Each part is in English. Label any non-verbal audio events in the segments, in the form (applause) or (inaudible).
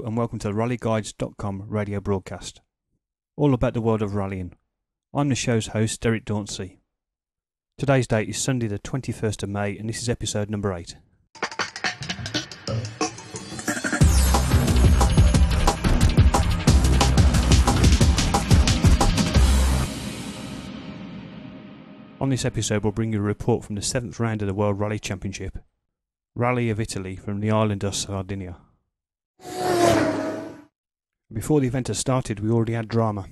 And welcome to the rallyguides.com radio broadcast. All about the world of rallying. I'm the show's host, Derek Dauncey. Today's date is Sunday the 21st of May and this is episode number 8. On this episode we'll bring you a report from the 7th round of the World Rally Championship, Rally of Italy from the island of Sardinia. Before the event had started, we already had drama.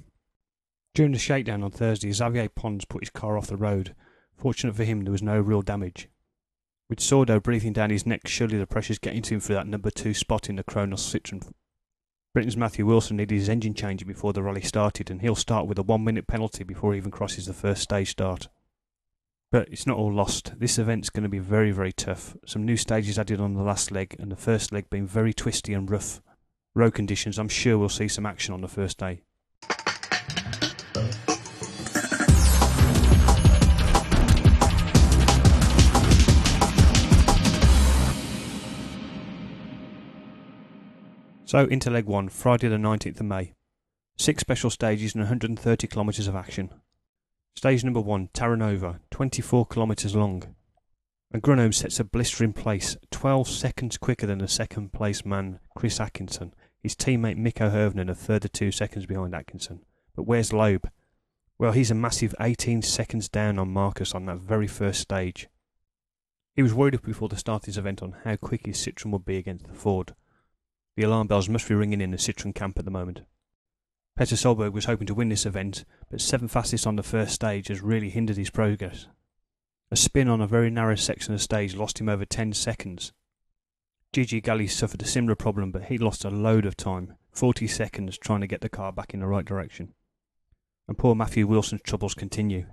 During the shakedown on Thursday, Xavier Pons put his car off the road. Fortunate for him, there was no real damage. With Sordo breathing down his neck, surely the pressure's getting to him for that number two spot in the Kronos Citroen. Britain's Matthew Wilson needed his engine changing before the rally started, and he'll start with a one minute penalty before he even crosses the first stage start. But it's not all lost. This event's going to be very, very tough. Some new stages added on the last leg, and the first leg being very twisty and rough. Road conditions, I'm sure we'll see some action on the first day. So, into leg one, Friday the 19th of May. Six special stages and 130 kilometres of action. Stage number one, Terranova, 24 kilometres long. And Grönholm sets a blistering place, 12 seconds quicker than the second place man, Chris Atkinson. His teammate Mikko Hirvonen a further two seconds behind Atkinson. But where's Loeb? Well, he's a massive 18 seconds down on Marcus on that very first stage. He was worried before the start of his event on how quick his Citroen would be against the Ford. The alarm bells must be ringing in the Citroen camp at the moment. Petter Solberg was hoping to win this event, but seventh fastest on the first stage has really hindered his progress. A spin on a very narrow section of stage lost him over 10 seconds. Gigi Galli suffered a similar problem, but he lost a load of time, 40 seconds, trying to get the car back in the right direction. And poor Matthew Wilson's troubles continue.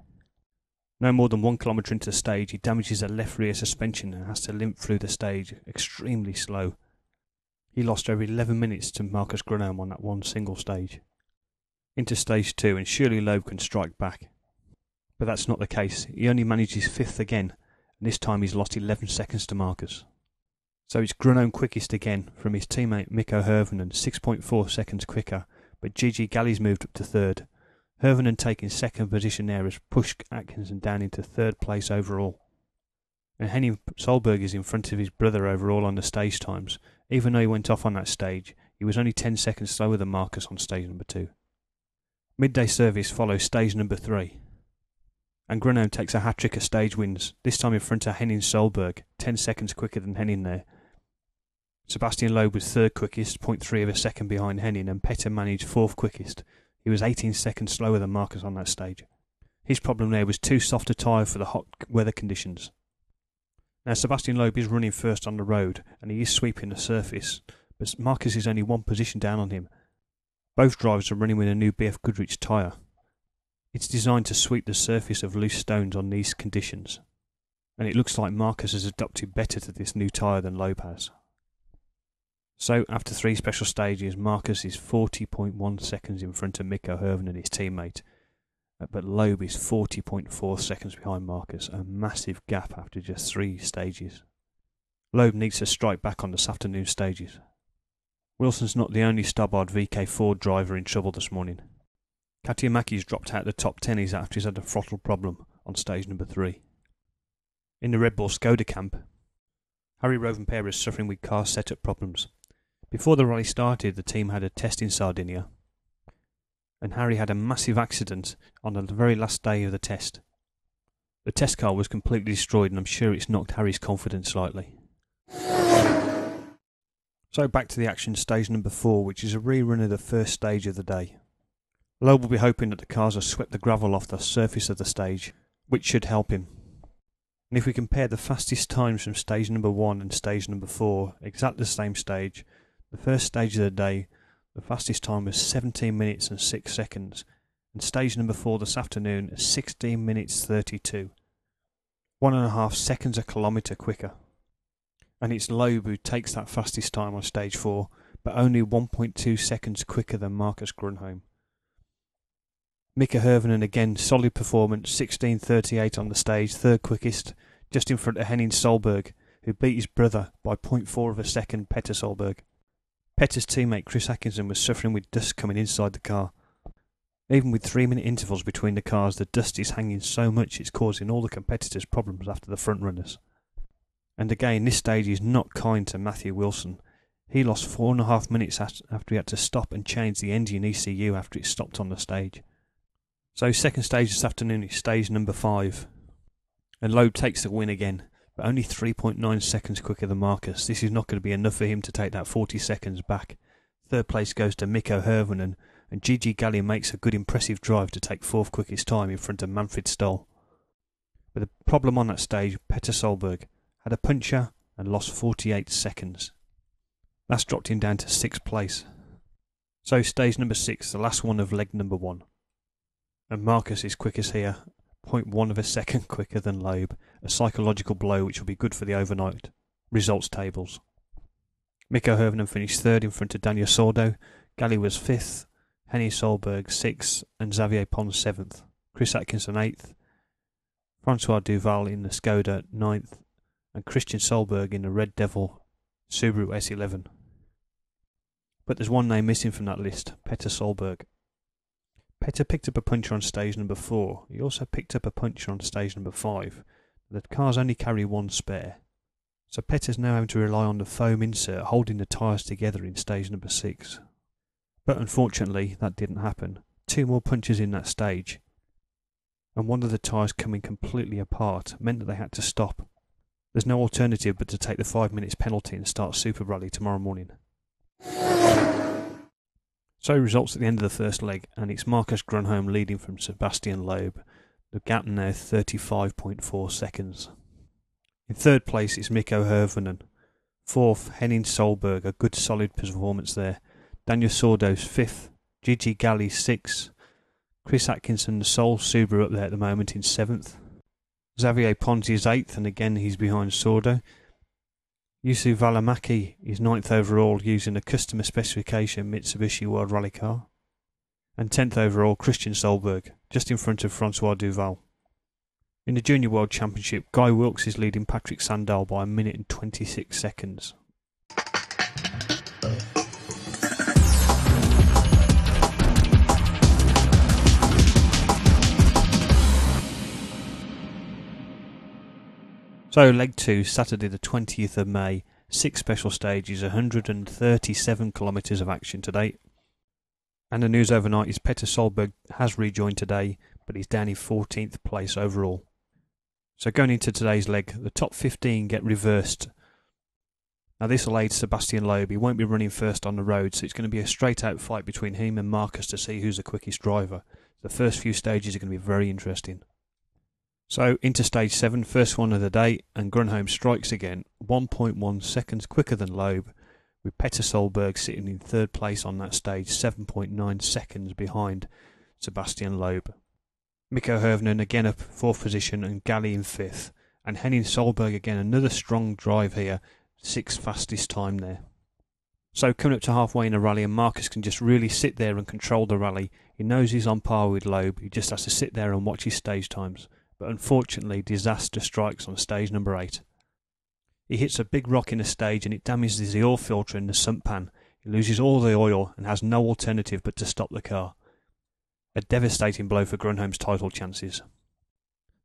No more than one kilometre into the stage, he damages a left rear suspension and has to limp through the stage, extremely slow. He lost over 11 minutes to Marcus Grönholm on that one single stage. Into stage two, and surely Loeb can strike back. But that's not the case. He only manages fifth again, and this time he's lost 11 seconds to Marcus. So it's Grönholm quickest again from his teammate Mikko Hirvonen, 6.4 seconds quicker, but Gigi Galli's moved up to third. Hirvonen taking second position there has pushed Atkinson down into third place overall. And Henning Solberg is in front of his brother overall on the stage times, even though he went off on that stage, he was only 10 seconds slower than Marcus on stage number 2. Midday service follows stage number 3. And Grunholm takes a hat trick of stage wins, this time in front of Henning Solberg, 10 seconds quicker than Henning there. Sebastian Loeb was third quickest, 0.3 of a second behind Henning, and Petter managed fourth quickest. He was 18 seconds slower than Marcus on that stage. His problem there was too soft a tyre for the hot weather conditions. Now, Sebastian Loeb is running first on the road and he is sweeping the surface, but Marcus is only one position down on him. Both drivers are running with a new BF Goodrich tyre. It's designed to sweep the surface of loose stones on these conditions, and it looks like Marcus has adapted better to this new tyre than Loeb has. So, after three special stages, Marcus is 40.1 seconds in front of Mikko Hirvonen and his teammate, uh, but Loeb is 40.4 seconds behind Marcus, a massive gap after just three stages. Loeb needs to strike back on this afternoon's stages. Wilson's not the only Stobart VK Ford driver in trouble this morning. Katajamäki's dropped out of the top tennies after he's had a throttle problem on stage number three. In the Red Bull Skoda camp, Harri Rovanperä is suffering with car setup problems. Before the rally started, the team had a test in Sardinia and Harri had a massive accident on the very last day of the test. The test car was completely destroyed, and I'm sure it's knocked Harri's confidence slightly. So back to the action stage number four, which is a rerun of the first stage of the day. Loeb will be hoping that the cars have swept the gravel off the surface of the stage, which should help him. And if we compare the fastest times from stage number one and stage number four, exactly the same stage, the first stage of the day the fastest time was 17 minutes and 6 seconds, and stage number 4 this afternoon is 16 minutes 32. One and a half seconds a kilometre quicker. And it's Loeb who takes that fastest time on stage 4, but only 1.2 seconds quicker than Marcus Grunholm. Mikko Hirvonen again, solid performance, 16.38 on the stage, third quickest, just in front of Henning Solberg, who beat his brother by 0.4 of a second, Petter Solberg. Petter's teammate Chris Atkinson was suffering with dust coming inside the car. Even with three minute intervals between the cars, the dust is hanging so much it's causing all the competitors problems after the front runners. And again, this stage is not kind to Matthew Wilson. He lost four and a half minutes after he had to stop and change the engine ECU after it stopped on the stage. So, second stage this afternoon is stage number five. And Loeb takes the win again, but only 3.9 seconds quicker than Marcus. This is not going to be enough for him to take that 40 seconds back. Third place goes to Mikko Hirvonen, and Gigi Galli makes a good impressive drive to take fourth quickest time in front of Manfred Stohl. But the problem on that stage, Petter Solberg had a puncture and lost 48 seconds. That's dropped him down to sixth place. So stage number six, the last one of leg number one. And Marcus is quickest here, 0.1 of a second (laughs) quicker than Loeb, a psychological blow which will be good for the overnight results tables. Mikko Hirvonen finished third in front of Daniel Sordo, Galli was fifth, Henning Solberg sixth, and Xavier Pons seventh. Chris Atkinson eighth, Francois Duval in the Skoda ninth, and Kristian Sohlberg in the Red Devil Subaru S11. But there's one name missing from that list, Petter Solberg. Petter picked up a puncher on stage number four. He also picked up a puncher on stage number five. The cars only carry one spare. So Petter's now having to rely on the foam insert holding the tyres together in stage number six. But unfortunately, that didn't happen. Two more punches in that stage, and one of the tyres coming completely apart meant that they had to stop. There's no alternative but to take the five minutes penalty and start Super Rally tomorrow morning. So results at the end of the first leg, and it's Marcus Grönholm leading from Sebastian Loeb. The gap now 35.4 seconds. In third place is Mikko Hirvonen. Fourth, Henning Solberg, a good solid performance there. Daniel Sordo's fifth, Gigi Galli sixth, Chris Atkinson, the sole Subaru up there at the moment in seventh. Xavier Pons is eighth, and again he's behind Sordo. Juuso Välimäki is ninth overall using a customer specification Mitsubishi World Rally car. And tenth overall Kristian Sohlberg, just in front of Francois Duval. In the Junior World Championship, Guy Wilks is leading Patrick Sandell by a minute and 26 seconds. So, leg two, Saturday the 20th of May, six special stages, 137 kilometres of action to date. And the news overnight is Petter Solberg has rejoined today, but he's down in 14th place overall. So, going into today's leg, the top 15 get reversed. Now, this will aid Sebastian Loeb. He won't be running first on the road, so it's going to be a straight out fight between him and Marcus to see who's the quickest driver. The first few stages are going to be very interesting. So into stage seven, first one of the day, and Grönholm strikes again, 1.1 seconds quicker than Loeb, with Petter Solberg sitting in third place on that stage, 7.9 seconds behind Sebastian Loeb. Mikko Hirvonen again up fourth position, and Galli in fifth, and Henning Solberg again another strong drive here, sixth fastest time there. So coming up to halfway in a rally, and Marcus can just really sit there and control the rally. He knows he's on par with Loeb. He just has to sit there and watch his stage times but unfortunately disaster strikes on stage number 8. He hits a big rock in a stage and it damages the oil filter in the sump pan. He loses all the oil and has no alternative but to stop the car. A devastating blow for Grönholm's title chances.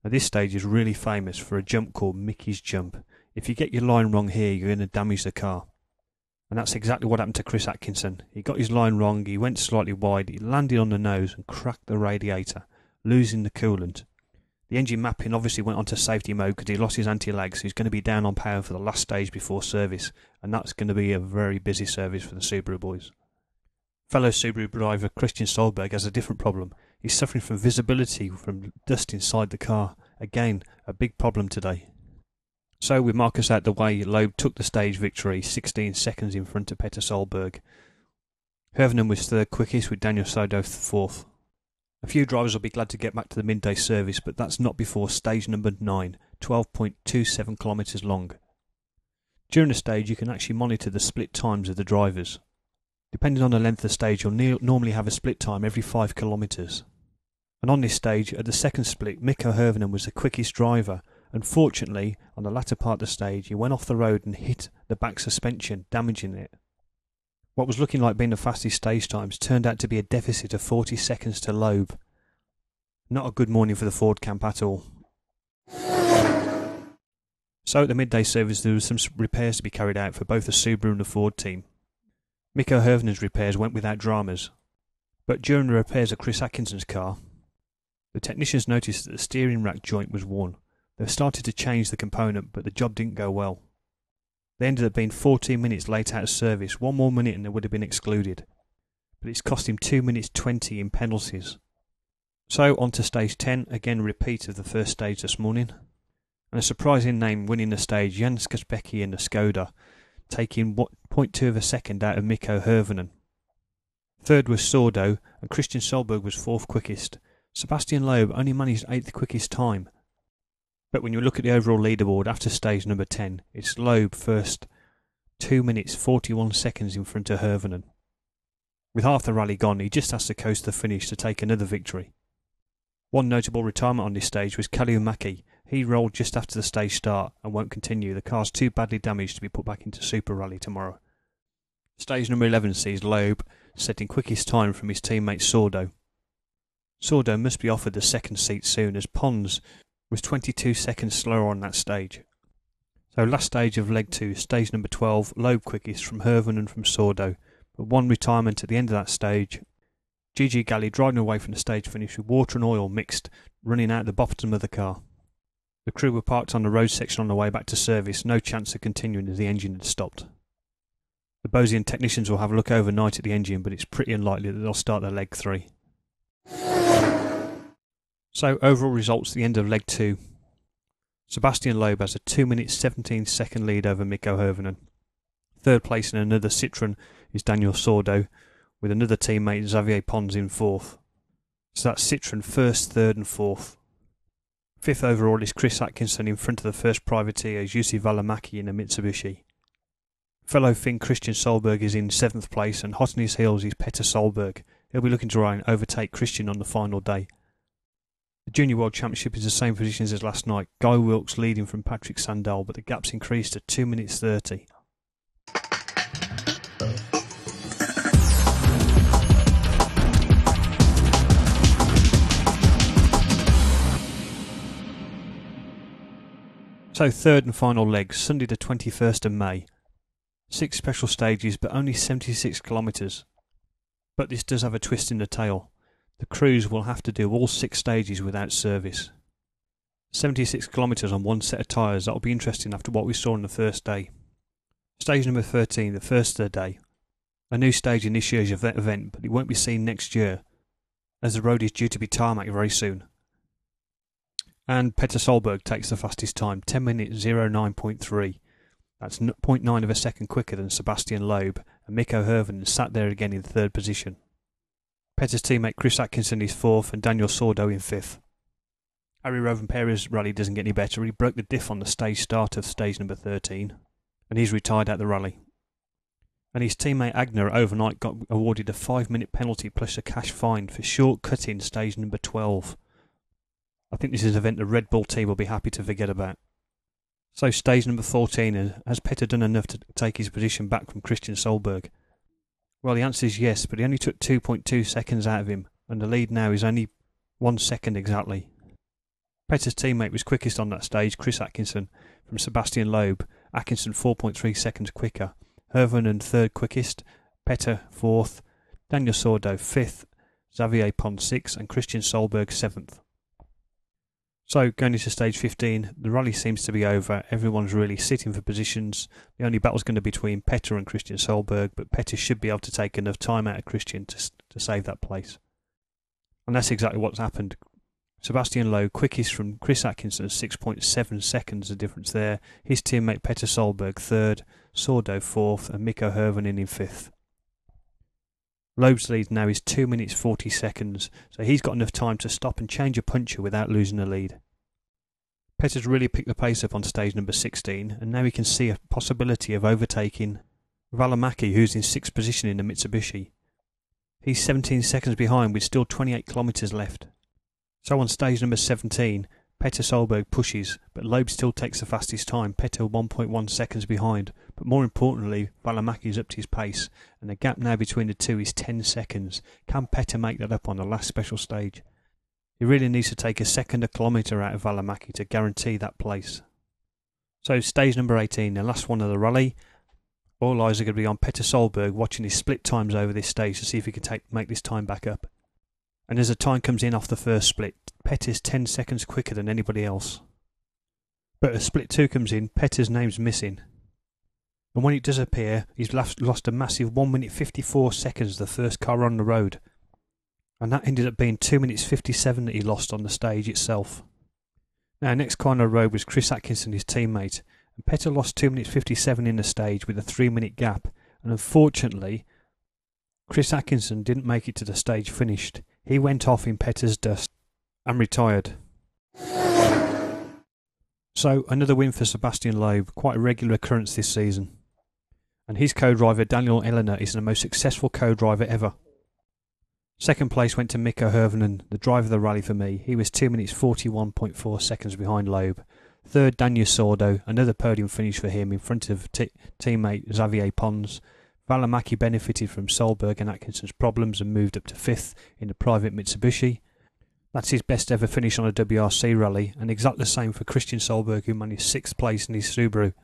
Now this stage is really famous for a jump called Mickey's Jump. If you get your line wrong here, you're going to damage the car. And that's exactly what happened to Chris Atkinson. He got his line wrong, he went slightly wide, he landed on the nose and cracked the radiator, losing the coolant. The engine mapping obviously went on to safety mode because he lost his anti-lag, so he's going to be down on power for the last stage before service, and that's going to be a very busy service for the Subaru boys. Fellow Subaru driver Kristian Sohlberg has a different problem. He's suffering from visibility from dust inside the car. Again, a big problem today. So, with Marcus out the way, Loeb took the stage victory, 16 seconds in front of Petter Solberg. Hirvonen was third quickest, with Daniel Sordo fourth. A few drivers will be glad to get back to the midday service, but that's not before stage number 9, 12.27 kilometres long. During the stage, you can actually monitor the split times of the drivers. Depending on the length of the stage, you'll ne- normally have a split time every 5 kilometres. And on this stage, at the second split, Mikko Hirvonen was the quickest driver. Unfortunately, on the latter part of the stage, he went off the road and hit the back suspension, damaging it. What was looking like being the fastest stage times turned out to be a deficit of 40 seconds to Loeb. Not a good morning for the Ford camp at all. So at the midday service there were some repairs to be carried out for both the Subaru and the Ford team. Mikko Hirvonen's repairs went without dramas, but during the repairs of Chris Atkinson's car, the technicians noticed that the steering rack joint was worn. They started to change the component, but the job didn't go well. They ended up being 14 minutes late out of service, one more minute and they would have been excluded. But it's cost him 2 minutes 20 in penalties. So on to stage 10, again repeat of the first stage this morning. And a surprising name winning the stage, Jan Skasbecki in the Skoda, taking 0.2 of a second out of Mikko Hirvonen. Third was Sordo, and Kristian Sohlberg was fourth quickest. Sebastian Loeb only managed eighth quickest time, but when you look at the overall leaderboard after stage number 10, it's Loeb first, 2 minutes 41 seconds in front of Hirvonen. With half the rally gone, he just has to coast the finish to take another victory. One notable retirement on this stage was Kalliomäki. He rolled just after the stage start and won't continue. The car's too badly damaged to be put back into Super Rally tomorrow. Stage number 11 sees Loeb setting quickest time from his teammate Sordo. Sordo must be offered the second seat soon as Pons was 22 seconds slower on that stage. So last stage of leg 2, stage number 12, Loeb quickest from Herven and from Sordo, but one retirement at the end of that stage. Gigi Galli driving away from the stage finish with water and oil mixed running out the bottom of the car. The crew were parked on the road section on the way back to service, no chance of continuing as the engine had stopped. The Bosian technicians will have a look overnight at the engine, but it's pretty unlikely that they'll start their leg 3. So overall results at the end of leg two. Sebastian Loeb has a 2 minutes 17 second lead over Mikko Hirvonen. Third place in another Citroen is Daniel Sordo, with another teammate Xavier Pons in fourth. So that's Citroen first, third and fourth. Fifth overall is Chris Atkinson in front of the first privateer Jussi Välimäki in a Mitsubishi. Fellow Finn Kristian Sohlberg is in seventh place and hot on his heels is Petter Solberg. He'll be looking to try and overtake Kristian on the final day. The Junior World Championship is the same positions as last night. Guy Wilks leading from Patrick Sandell, but the gap's increased to 2 minutes 30. So, third and final leg, Sunday the 21st of May. Six special stages, but only 76 kilometres. But this does have a twist in the tail. The crews will have to do all six stages without service. 76 kilometres on one set of tyres, that'll be interesting after what we saw on the first day. Stage number 13, the first of the day. A new stage initiates the event, but it won't be seen next year, as the road is due to be tarmac very soon. And Petter Solberg takes the fastest time, 10 minutes 09.3. That's 0.9 of a second quicker than Sebastian Loeb, and Mikko Hirvonen sat there again in third position. Petter's teammate Chris Atkinson is fourth and Daniel Sordo in fifth. Harri Rovanperä's rally doesn't get any better. He broke the diff on the stage start of stage number 13 and he's retired at the rally. And his teammate Aigner overnight got awarded a five minute penalty plus a cash fine for short cutting stage number 12. I think this is an event the Red Bull team will be happy to forget about. So, stage number 14 uh, has Petter done enough to take his position back from Kristian Sohlberg? Well, the answer is yes, but he only took 2.2 seconds out of him, and the lead now is only one second exactly. Petter's teammate was quickest on that stage, Chris Atkinson, from Sebastian Loeb. Atkinson 4.3 seconds quicker. Hirvonen third quickest, Petter fourth, Daniel Sordo fifth, Xavier Pons sixth, and Kristian Sohlberg seventh. So, going into stage 15, the rally seems to be over. Everyone's really sitting for positions. The only battle's going to be between Petter and Kristian Sohlberg, but Petter should be able to take enough time out of Kristian to, to save that place. And that's exactly what's happened. Sebastian Loeb, quickest from Chris Atkinson, 6.7 seconds the difference there. His teammate Petter Solberg, third. Sordo, fourth. And Mikko Hirvonen in fifth. Loeb's lead now is 2 minutes 40 seconds, so he's got enough time to stop and change a puncture without losing the lead. Petter's really picked the pace up on stage number 16, and now he can see a possibility of overtaking Välimäki, who's in sixth position in the Mitsubishi. He's 17 seconds behind with still 28 kilometres left. So on stage number 17, Petter Solberg pushes, but Loeb still takes the fastest time, Petter 1.1 seconds behind, but more importantly, Välimäki's upped his pace, and the gap now between the two is 10 seconds. Can Petter make that up on the last special stage? He really needs to take a second a kilometre out of Välimäki to guarantee that place. So, stage number 18, the last one of the rally. All eyes are going to be on Petter Solberg watching his split times over this stage to see if he can take, make this time back up. And as the time comes in off the first split, Petter's 10 seconds quicker than anybody else. But as split 2 comes in, Petter's name's missing. And when it does appear, he's lost a massive 1 minute 54 seconds the first car on the road. And that ended up being 2 minutes 57 that he lost on the stage itself. Now, next car on the road was Chris Atkinson, his teammate. And Petter lost 2 minutes 57 in the stage with a 3 minute gap. And unfortunately, Chris Atkinson didn't make it to the stage finished. He went off in Petter's dust and retired. So, another win for Sebastian Loeb, quite a regular occurrence this season. And his co driver Daniel Elena is the most successful co driver ever. Second place went to Mikko Hirvonen, the driver of the rally for me. He was 2 minutes 41.4 seconds behind Loeb. Third, Daniel Sordo, another podium finish for him in front of t- teammate Xavier Pons. Välimäki benefited from Solberg and Atkinson's problems and moved up to fifth in the private Mitsubishi. That's his best ever finish on a WRC rally, and exactly the same for Kristian Sohlberg, who managed sixth place in his Subaru.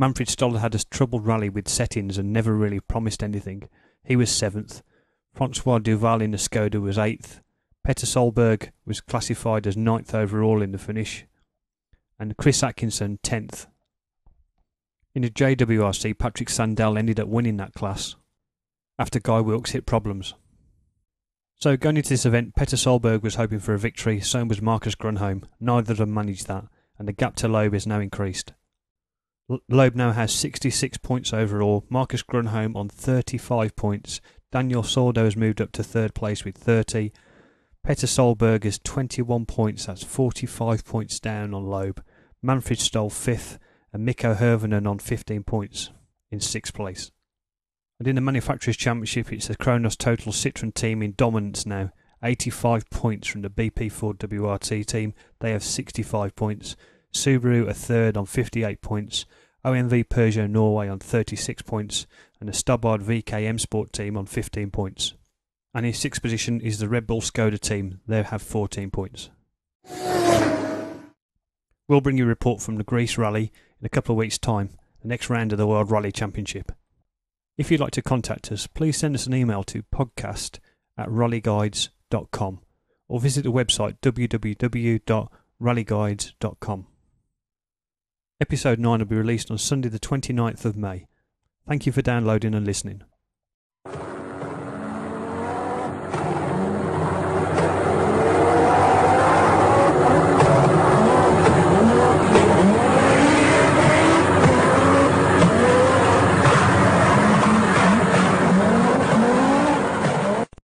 Manfred Stoller had a troubled rally with settings and never really promised anything. He was seventh. Francois Duval in the Skoda was eighth. Petter Solberg was classified as ninth overall in the finish. And Chris Atkinson, tenth. In the JWRC, Patrick Sandell ended up winning that class after Guy Wilks hit problems. So going into this event, Petter Solberg was hoping for a victory, so was Marcus Grönholm. Neither of them managed that, and the gap to Loeb is now increased. Loeb now has 66 points overall, Marcus Grönholm on 35 points, Daniel Sordo has moved up to third place with 30, Petter Solberg is 21 points, that's 45 points down on Loeb, Manfred Stohl fifth, and Mikko Hirvonen on 15 points in sixth place. And in the Manufacturers' Championship, it's the Kronos Total Citroen team in dominance now. 85 points from the BP Ford WRT team. They have 65 points. Subaru a third on 58 points. OMV Peugeot Norway on 36 points. And the Stobart VKM Sport team on 15 points. And in sixth position is the Red Bull Skoda team. They have 14 points. We'll bring you a report from the Greece Rally in a couple of weeks' time, the next round of the World Rally Championship. If you'd like to contact us, please send us an email to podcast at rallyguides.com or visit the website www.rallyguides.com. Episode 9 will be released on Sunday, the 29th of May. Thank you for downloading and listening.